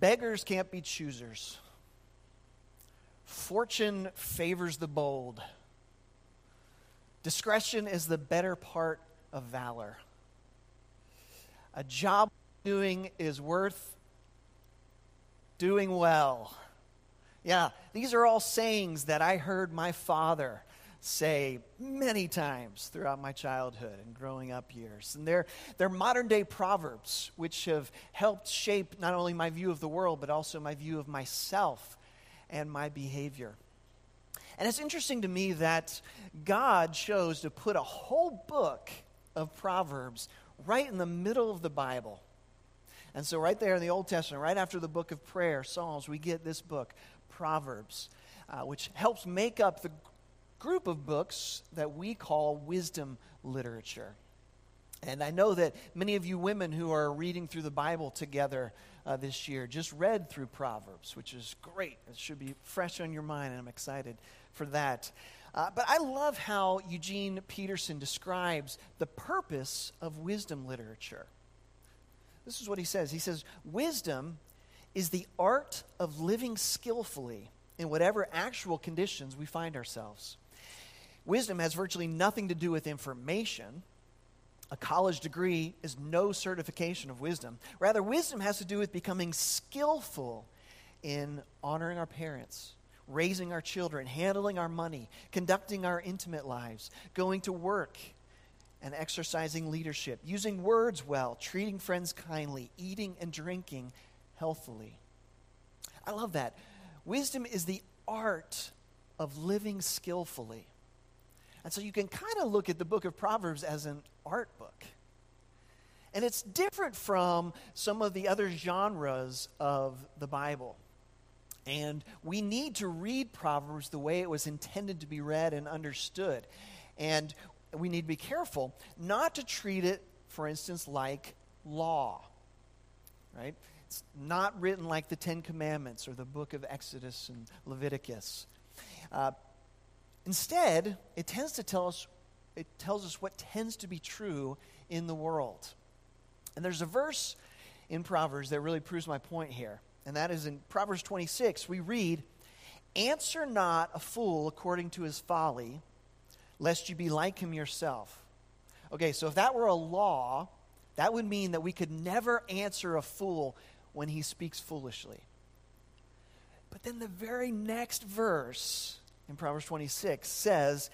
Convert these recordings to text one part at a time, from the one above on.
Beggars can't be choosers. Fortune favors the bold. Discretion is the better part of valor. A job doing is worth doing well. Yeah, these are all sayings that I heard my father say many times throughout my childhood and growing up years. And they're, they're modern day proverbs, which have helped shape not only my view of the world, but also my view of myself and my behavior. And it's interesting to me that God chose to put a whole book of Proverbs right in the middle of the Bible. And so, right there in the Old Testament, right after the book of prayer, Psalms, we get this book, Proverbs, uh, which helps make up the group of books that we call wisdom literature. And I know that many of you women who are reading through the Bible together uh, this year just read through Proverbs, which is great. It should be fresh on your mind, and I'm excited for that. Uh, but I love how Eugene Peterson describes the purpose of wisdom literature. This is what he says He says, Wisdom is the art of living skillfully in whatever actual conditions we find ourselves. Wisdom has virtually nothing to do with information. A college degree is no certification of wisdom. Rather, wisdom has to do with becoming skillful in honoring our parents, raising our children, handling our money, conducting our intimate lives, going to work, and exercising leadership, using words well, treating friends kindly, eating and drinking healthily. I love that. Wisdom is the art of living skillfully. And so you can kind of look at the book of Proverbs as an art book. And it's different from some of the other genres of the Bible. And we need to read Proverbs the way it was intended to be read and understood. And we need to be careful not to treat it, for instance, like law. Right? It's not written like the Ten Commandments or the book of Exodus and Leviticus. Uh, instead, it tends to tell us, it tells us what tends to be true in the world. And there's a verse in Proverbs that really proves my point here. And that is in Proverbs 26. We read, Answer not a fool according to his folly, lest you be like him yourself. Okay, so if that were a law, that would mean that we could never answer a fool when he speaks foolishly. But then the very next verse in Proverbs 26 says,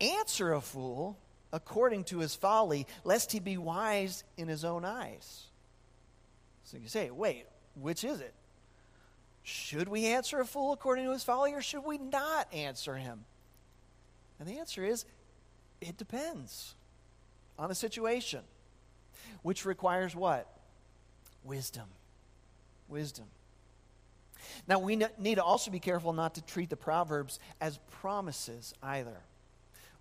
Answer a fool according to his folly, lest he be wise in his own eyes. So you say, wait, which is it? Should we answer a fool according to his folly, or should we not answer him? And the answer is it depends on the situation, which requires what? Wisdom. Wisdom. Now, we need to also be careful not to treat the Proverbs as promises either.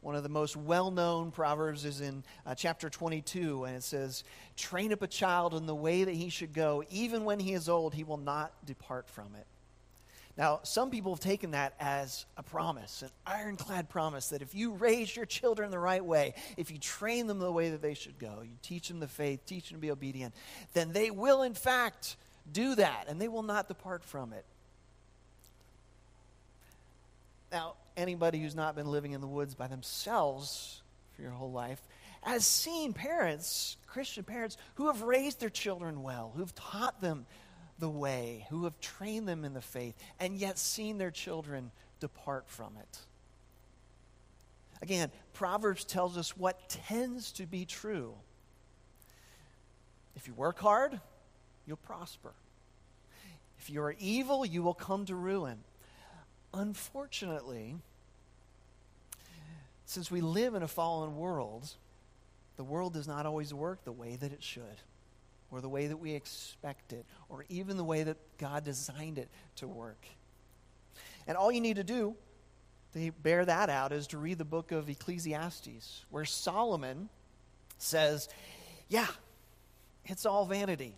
One of the most well known Proverbs is in uh, chapter 22, and it says, Train up a child in the way that he should go. Even when he is old, he will not depart from it. Now, some people have taken that as a promise, an ironclad promise that if you raise your children the right way, if you train them the way that they should go, you teach them the faith, teach them to be obedient, then they will, in fact, do that and they will not depart from it. Now, anybody who's not been living in the woods by themselves for your whole life has seen parents, Christian parents, who have raised their children well, who've taught them the way, who have trained them in the faith, and yet seen their children depart from it. Again, Proverbs tells us what tends to be true. If you work hard, you'll prosper. If you are evil, you will come to ruin. Unfortunately, since we live in a fallen world, the world does not always work the way that it should or the way that we expect it, or even the way that God designed it to work. And all you need to do to bear that out is to read the book of Ecclesiastes, where Solomon says, Yeah, it's all vanity.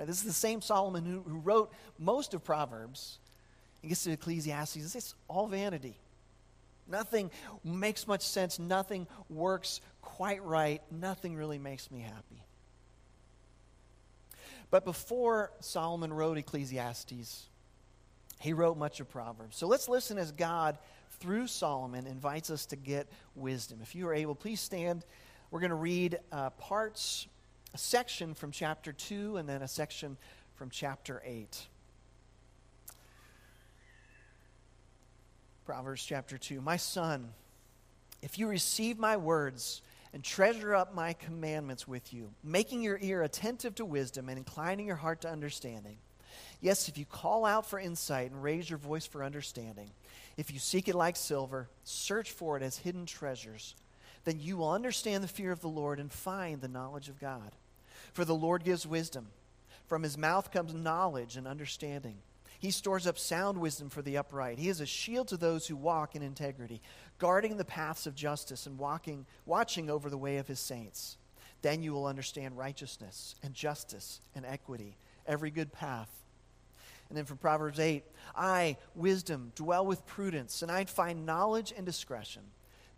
Right? This is the same Solomon who, who wrote most of Proverbs. He gets to Ecclesiastes, it's all vanity. Nothing makes much sense. Nothing works quite right. Nothing really makes me happy. But before Solomon wrote Ecclesiastes, he wrote much of Proverbs. So let's listen as God, through Solomon, invites us to get wisdom. If you are able, please stand. We're going to read uh, parts, a section from chapter 2, and then a section from chapter 8. Proverbs chapter 2. My son, if you receive my words, and treasure up my commandments with you, making your ear attentive to wisdom and inclining your heart to understanding. Yes, if you call out for insight and raise your voice for understanding, if you seek it like silver, search for it as hidden treasures, then you will understand the fear of the Lord and find the knowledge of God. For the Lord gives wisdom. From his mouth comes knowledge and understanding. He stores up sound wisdom for the upright. He is a shield to those who walk in integrity, guarding the paths of justice and walking, watching over the way of his saints. Then you will understand righteousness and justice and equity, every good path. And then from Proverbs 8, I, wisdom, dwell with prudence, and I find knowledge and discretion.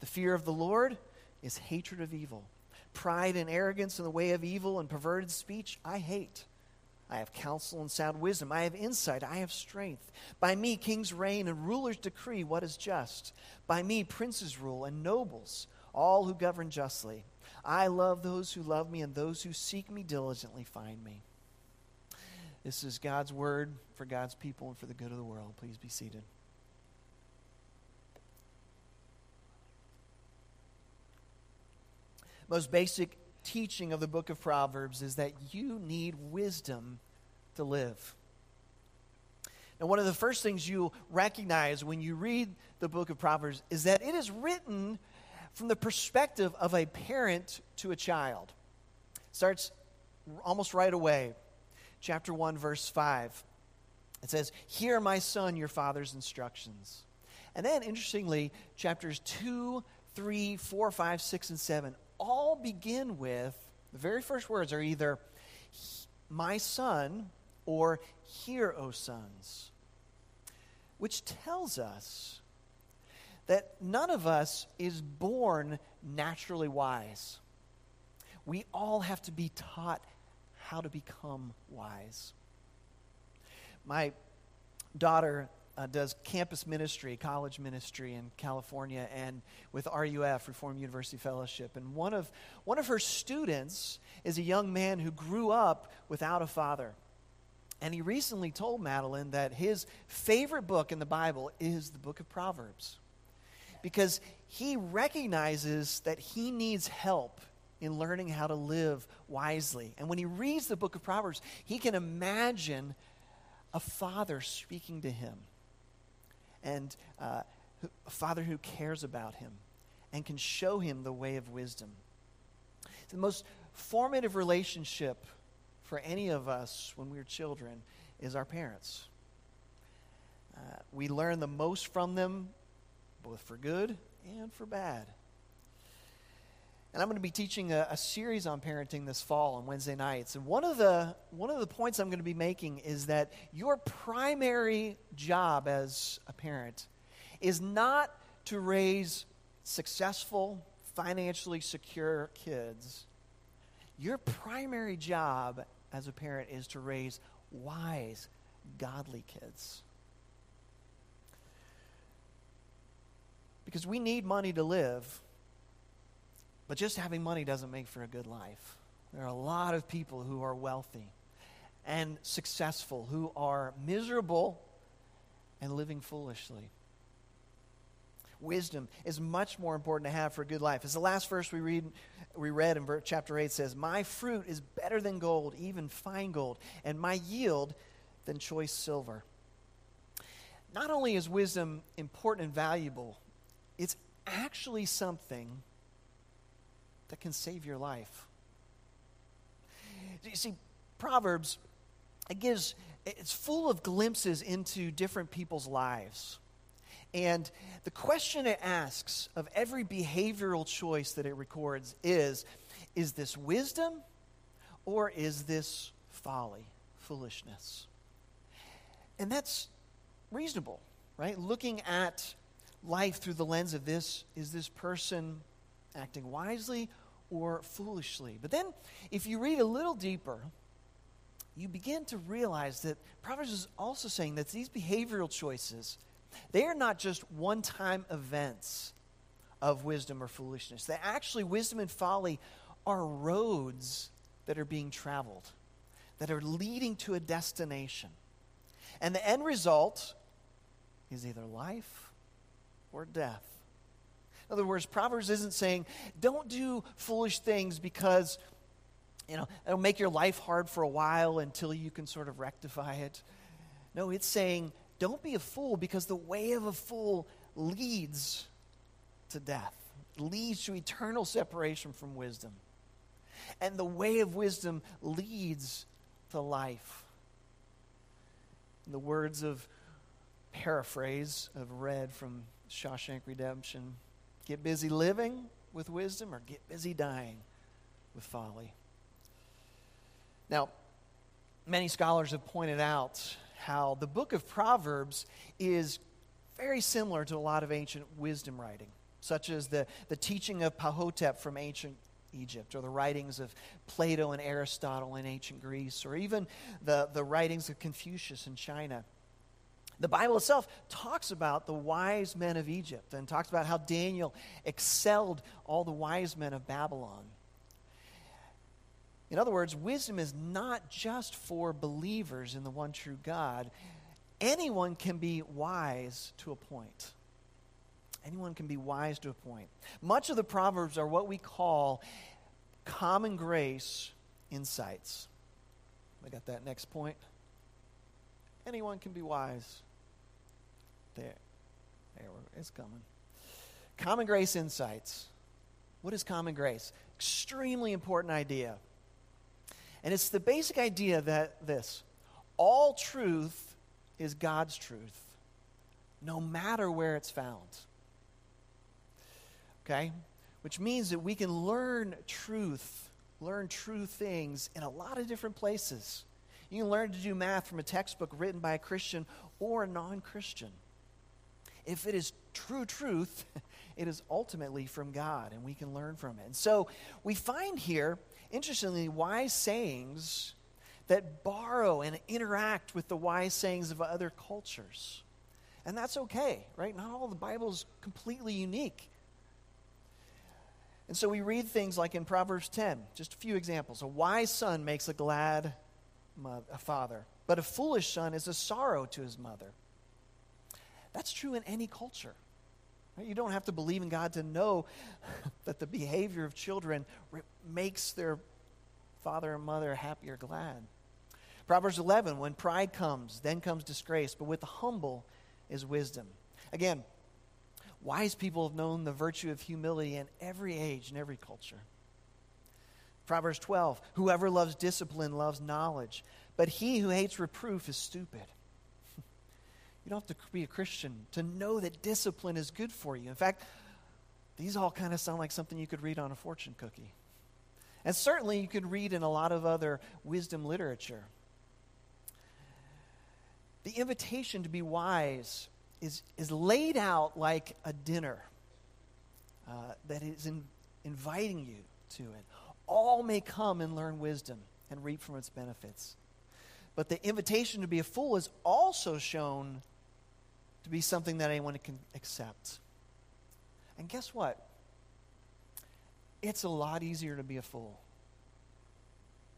The fear of the Lord is hatred of evil. Pride and arrogance in the way of evil and perverted speech I hate. I have counsel and sound wisdom. I have insight. I have strength. By me, kings reign and rulers decree what is just. By me, princes rule and nobles, all who govern justly. I love those who love me, and those who seek me diligently find me. This is God's word for God's people and for the good of the world. Please be seated. Most basic teaching of the book of Proverbs is that you need wisdom to live. And one of the first things you recognize when you read the book of Proverbs is that it is written from the perspective of a parent to a child. It starts almost right away. Chapter 1, verse 5. It says, Hear, my son, your father's instructions. And then, interestingly, chapters 2, 3, 4, 5, 6, and 7 all begin with the very first words are either my son or hear, O sons, which tells us that none of us is born naturally wise. We all have to be taught how to become wise. My daughter uh, does campus ministry, college ministry in California, and with RUF, Reformed University Fellowship. And one of, one of her students is a young man who grew up without a father. And he recently told Madeline that his favorite book in the Bible is the book of Proverbs because he recognizes that he needs help in learning how to live wisely. And when he reads the book of Proverbs, he can imagine a father speaking to him and uh, a father who cares about him and can show him the way of wisdom. the most formative relationship for any of us when we're children is our parents. Uh, we learn the most from them, both for good and for bad. And I'm going to be teaching a, a, series on parenting this fall on Wednesday nights. And one of the one of the points I'm going to be making is that your primary job as a parent is not to raise successful, financially secure kids. Your primary job as a parent is to raise wise, godly kids. Because we need money to live but just having money doesn't make for a good life. There are a lot of people who are wealthy and successful who are miserable and living foolishly. Wisdom is much more important to have for a good life. As the last verse we read, we read in chapter 8 says, My fruit is better than gold, even fine gold, and my yield than choice silver. Not only is wisdom important and valuable, it's actually something that can save your life. You see, Proverbs, it gives, it's full of glimpses into different people's lives. And the question it asks of every behavioral choice that it records is is this wisdom or is this folly, foolishness? And that's reasonable, right? Looking at life through the lens of this is this person acting wisely or foolishly. But then, if you read a little deeper, you begin to realize that Proverbs is also saying that these behavioral choices, they are not just one time events of wisdom or foolishness. That actually, wisdom and folly are roads that are being traveled, that are leading to a destination. And the end result is either life or death. In other words, Proverbs isn't saying, don't do foolish things because, you know, it'll make your life hard for a while until you can sort of rectify it. No, it's saying, don't be a fool because the way of a fool leads to death, leads to eternal separation from wisdom. And the way of wisdom leads to life. In the words of paraphrase of Red from Shawshank Redemption get busy living with wisdom or get busy dying with folly. Now, many scholars have pointed out how the book of Proverbs is very similar to a lot of ancient wisdom writing, such as the, the teaching of Ptahhotep from ancient Egypt, or the writings of Plato and Aristotle in ancient Greece, or even the, the writings of Confucius in China. The Bible itself talks about the wise men of Egypt and talks about how Daniel excelled all the wise men of Babylon. In other words, wisdom is not just for believers in the one true God. Anyone can be wise to a point. Anyone can be wise to a point. Much of the Proverbs are what we call common grace insights. I got that next point. Anyone can be wise. There. There, it's coming. Common grace insights. What is common grace? Extremely important idea. And it's the basic idea that this all truth is God's truth, no matter where it's found. Okay? Which means that we can learn truth, learn true things in a lot of different places. You can learn to do math from a textbook written by a Christian or a non Christian. If it is true truth, it is ultimately from God, and we can learn from it. And so we find here, interestingly, wise sayings that borrow and interact with the wise sayings of other cultures. And that's okay, right? Not all the Bible is completely unique. And so we read things like in Proverbs 10, just a few examples. A wise son makes a glad mother, a father, but a foolish son is a sorrow to his mother. That's true in any culture. You don't have to believe in God to know that the behavior of children makes their father and mother happy or glad. Proverbs 11, when pride comes, then comes disgrace, but with the humble is wisdom. Again, wise people have known the virtue of humility in every age and every culture. Proverbs 12, whoever loves discipline loves knowledge, but he who hates reproof is stupid. You don't have to be a Christian to know that discipline is good for you. In fact, these all kind of sound like something you could read on a fortune cookie. And certainly you could read in a lot of other wisdom literature. The invitation to be wise is, is laid out like a dinner uh, that is in, inviting you to it. All may come and learn wisdom and reap from its benefits. But the invitation to be a fool is also shown to be something that anyone can accept. And guess what? It's a lot easier to be a fool.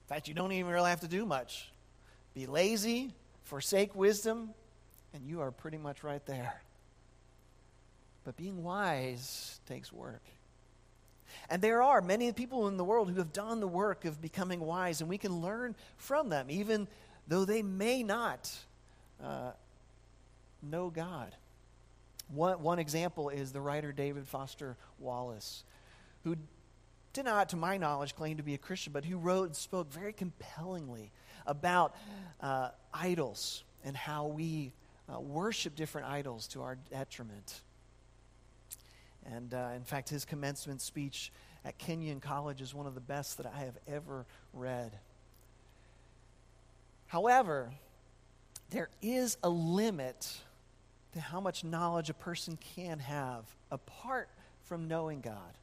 In fact, you don't even really have to do much. Be lazy, forsake wisdom, and you are pretty much right there. But being wise takes work. And there are many people in the world who have done the work of becoming wise, and we can learn from them, even though they may not uh, know God. One, one example is the writer David Foster Wallace, who did not, to my knowledge, claim to be a Christian, but who wrote and spoke very compellingly about uh, idols and how we uh, worship different idols to our detriment. And uh, in fact, his commencement speech at Kenyon College is one of the best that I have ever read. However, there is a limit to how much knowledge a person can have apart from knowing God.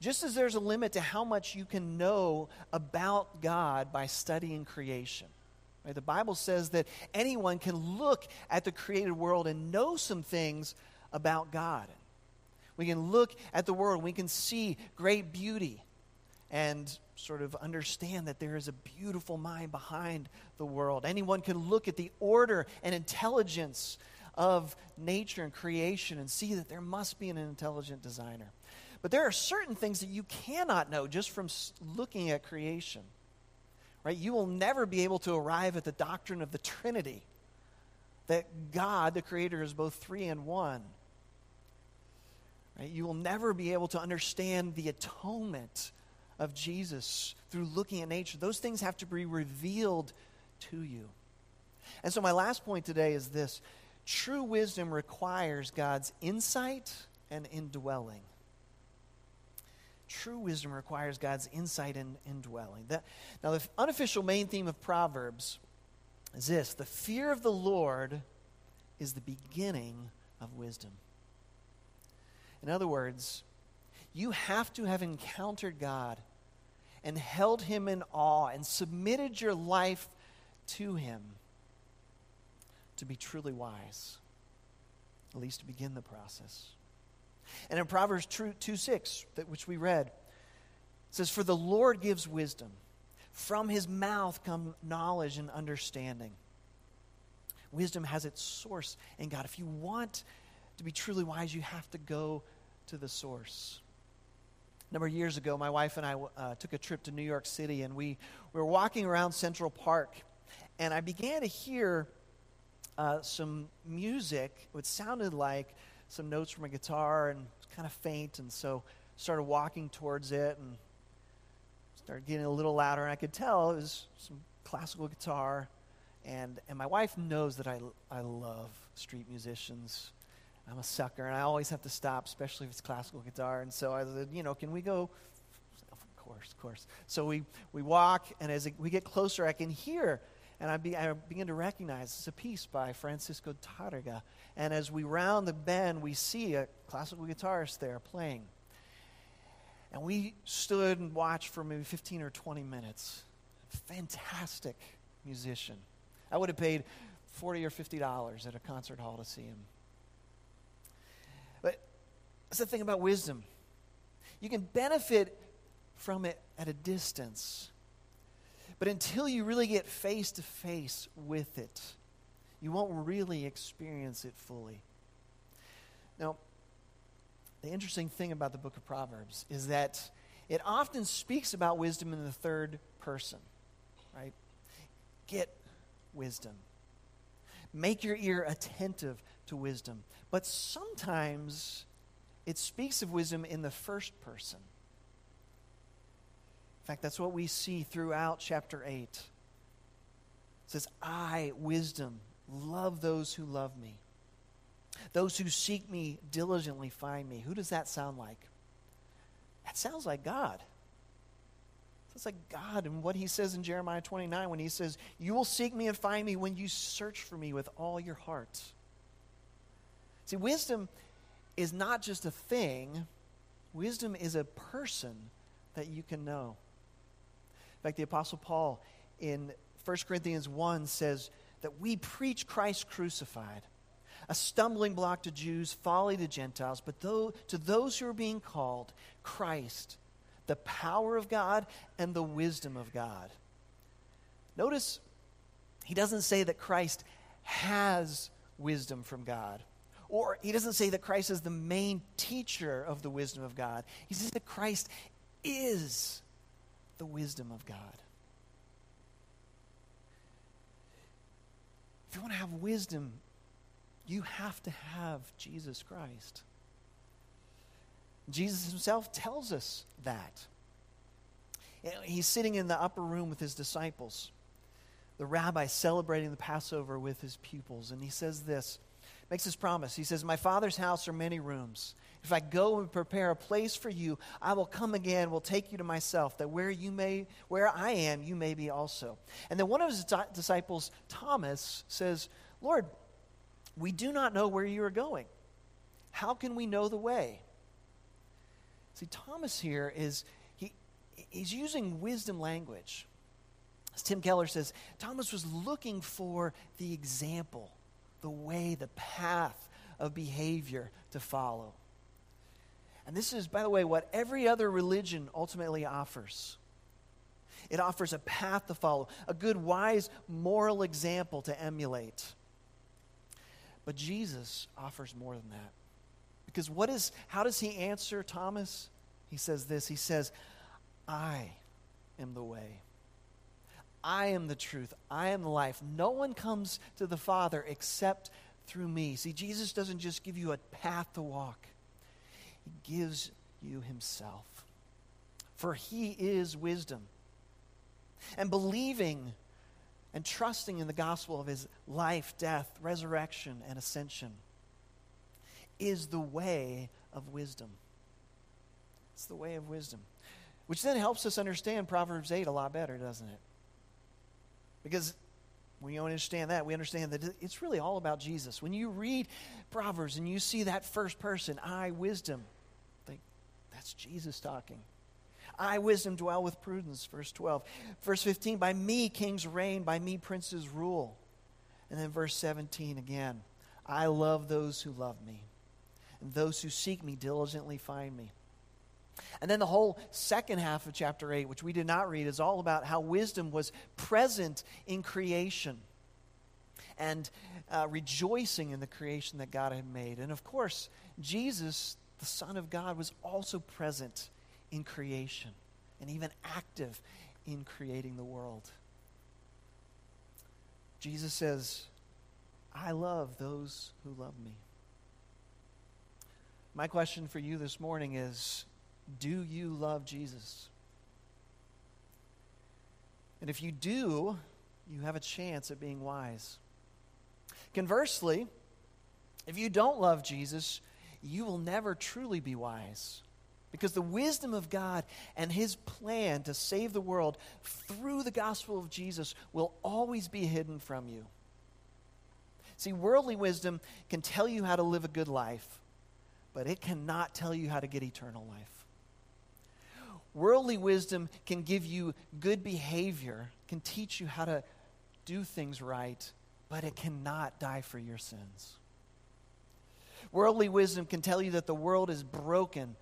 Just as there's a limit to how much you can know about God by studying creation. Right? The Bible says that anyone can look at the created world and know some things about God. We can look at the world, we can see great beauty and sort of understand that there is a beautiful mind behind the world. Anyone can look at the order and intelligence of nature and creation and see that there must be an intelligent designer. But there are certain things that you cannot know just from looking at creation. Right? You will never be able to arrive at the doctrine of the Trinity that God, the Creator, is both three and one. Right? You will never be able to understand the atonement of Jesus through looking at nature. Those things have to be revealed to you. And so, my last point today is this true wisdom requires God's insight and indwelling. True wisdom requires God's insight and indwelling. That, now, the unofficial main theme of Proverbs is this the fear of the Lord is the beginning of wisdom. In other words, you have to have encountered God and held him in awe and submitted your life to him to be truly wise, at least to begin the process. And in Proverbs 2 6, which we read, it says, For the Lord gives wisdom. From his mouth come knowledge and understanding. Wisdom has its source in God. If you want to be truly wise, you have to go to the source. Number of years ago, my wife and I uh, took a trip to New York City, and we, we were walking around Central Park, and I began to hear uh, some music, which sounded like some notes from a guitar, and kind of faint, and so started walking towards it, and started getting a little louder, and I could tell it was some classical guitar, and, and my wife knows that I, I love street musicians. I'm a sucker, and I always have to stop, especially if it's classical guitar. And so I said, you know, can we go? Of course, of course. So we, we walk, and as we get closer, I can hear, and I, be, I begin to recognize it's a piece by Francisco Tarrega. And as we round the bend, we see a classical guitarist there playing. And we stood and watched for maybe 15 or 20 minutes. Fantastic musician. I would have paid 40 or 50 dollars at a concert hall to see him. That's the thing about wisdom. You can benefit from it at a distance. But until you really get face to face with it, you won't really experience it fully. Now, the interesting thing about the book of Proverbs is that it often speaks about wisdom in the third person, right? Get wisdom. Make your ear attentive to wisdom. But sometimes it speaks of wisdom in the first person. In fact, that's what we see throughout chapter 8. It says, I, wisdom, love those who love me. Those who seek me diligently find me. Who does that sound like? That sounds like God. Sounds like God and what he says in Jeremiah 29 when he says, You will seek me and find me when you search for me with all your heart. See, wisdom is not just a thing, wisdom is a person that you can know. In fact, the Apostle Paul in 1 Corinthians 1 says that we preach Christ crucified, a stumbling block to Jews, folly to Gentiles, but though, to those who are being called, Christ, the power of God and the wisdom of God. Notice he doesn't say that Christ has wisdom from God or he doesn't say that Christ is the main teacher of the wisdom of God. He says that Christ is the wisdom of God. If you want to have wisdom, you have to have Jesus Christ. Jesus himself tells us that. He's sitting in the upper room with his disciples. The rabbi celebrating the Passover with his pupils. And he says this makes this promise. He says, My Father's house are many rooms. If I go and prepare a place for you, I will come again, will take you to myself, that where you may where I am, you may be also. And then one of his disciples, Thomas, says, Lord, we do not know where you are going. How can we know the way? See, Thomas here is he he's using wisdom language. As Tim Keller says, Thomas was looking for the example, the way, the path of behavior to follow. And this is, by the way, what every other religion ultimately offers. It offers a path to follow, a good, wise, moral example to emulate. But Jesus offers more than that. Because what is, how does he answer Thomas? He says this He says, I am the way. I am the truth. I am the life. No one comes to the Father except through me. See, Jesus doesn't just give you a path to walk, He gives you Himself. For He is wisdom. And believing and trusting in the gospel of His life, death, resurrection, and ascension is the way of wisdom. It's the way of wisdom. Which then helps us understand Proverbs 8 a lot better, doesn't it? Because when you understand that, we understand that it's really all about Jesus. When you read Proverbs and you see that first person, I, wisdom, think that's Jesus talking. I, wisdom, dwell with prudence, verse 12. Verse 15, by me kings reign, by me princes rule. And then verse 17 again, I love those who love me, and those who seek me diligently find me. And then the whole second half of chapter 8, which we did not read, is all about how wisdom was present in creation and uh, rejoicing in the creation that God had made. And of course, Jesus, the Son of God, was also present in creation and even active in creating the world. Jesus says, I love those who love me. My question for you this morning is do you love Jesus? And if you do, you have a chance at being wise. Conversely, if you don't love Jesus, you will never truly be wise. Because the wisdom of God and his plan to save the world through the gospel of Jesus will always be hidden from you. See, worldly wisdom can tell you how to live a good life, but it cannot tell you how to get eternal life. Worldly wisdom can give you good behavior, can teach you how to do things right, but it cannot die for your sins. Worldly wisdom can tell you that the world is broken,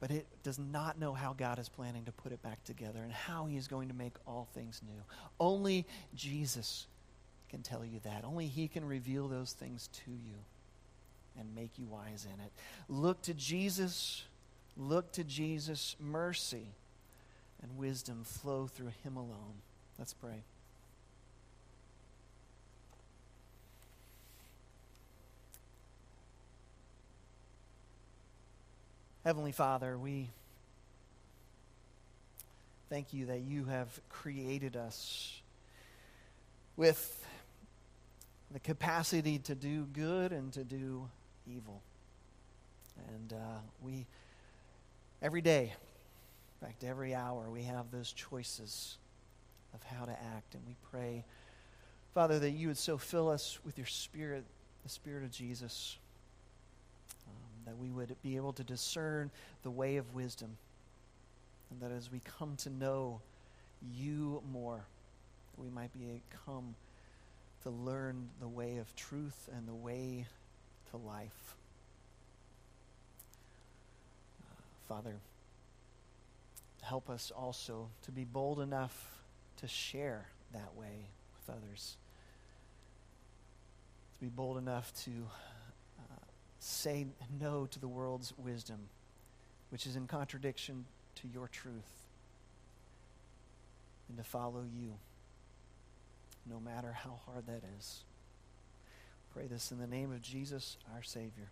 but it does not know how God is planning to put it back together and how He is going to make all things new. Only Jesus can tell you that. Only He can reveal those things to you and make you wise in it. Look to Jesus Look to Jesus' mercy and wisdom flow through him alone. Let's pray. Heavenly Father, we thank you that you have created us with the capacity to do good and to do evil. And uh, we Every day, in fact, every hour, we have those choices of how to act. And we pray, Father, that you would so fill us with your Spirit, the Spirit of Jesus, um, that we would be able to discern the way of wisdom. And that as we come to know you more, we might be come to learn the way of truth and the way to life. Father, help us also to be bold enough to share that way with others. To be bold enough to uh, say no to the world's wisdom, which is in contradiction to your truth, and to follow you, no matter how hard that is. Pray this in the name of Jesus, our Savior.